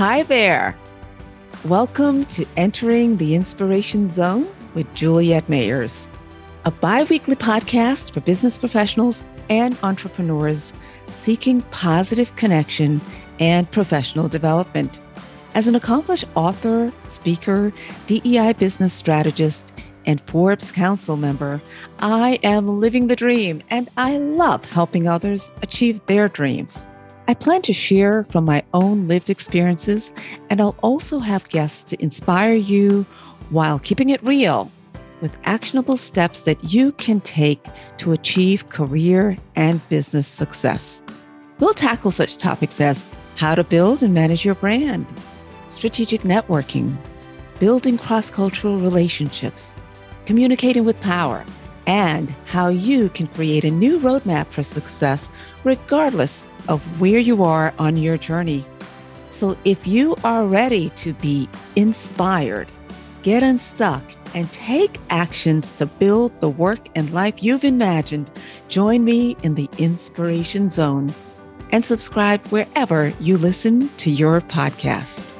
Hi there. Welcome to Entering the Inspiration Zone with Juliette Mayers, a bi weekly podcast for business professionals and entrepreneurs seeking positive connection and professional development. As an accomplished author, speaker, DEI business strategist, and Forbes Council member, I am living the dream and I love helping others achieve their dreams. I plan to share from my own lived experiences, and I'll also have guests to inspire you while keeping it real with actionable steps that you can take to achieve career and business success. We'll tackle such topics as how to build and manage your brand, strategic networking, building cross cultural relationships, communicating with power, and how you can create a new roadmap for success regardless of where you are on your journey. So, if you are ready to be inspired, get unstuck, and take actions to build the work and life you've imagined, join me in the Inspiration Zone and subscribe wherever you listen to your podcast.